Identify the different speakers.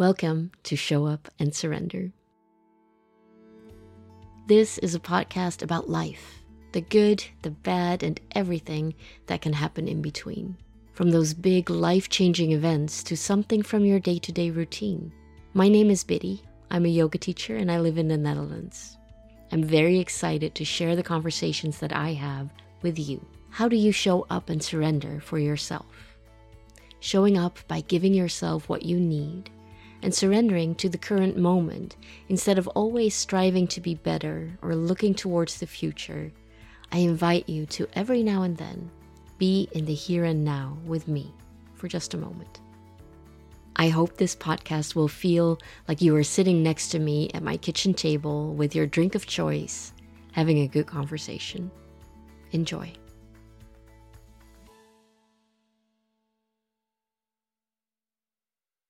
Speaker 1: Welcome to Show Up and Surrender. This is a podcast about life the good, the bad, and everything that can happen in between. From those big life changing events to something from your day to day routine. My name is Biddy. I'm a yoga teacher and I live in the Netherlands. I'm very excited to share the conversations that I have with you. How do you show up and surrender for yourself? Showing up by giving yourself what you need and surrendering to the current moment instead of always striving to be better or looking towards the future. I invite you to every now and then be in the here and now with me for just a moment. I hope this podcast will feel like you are sitting next to me at my kitchen table with your drink of choice, having a good conversation. Enjoy.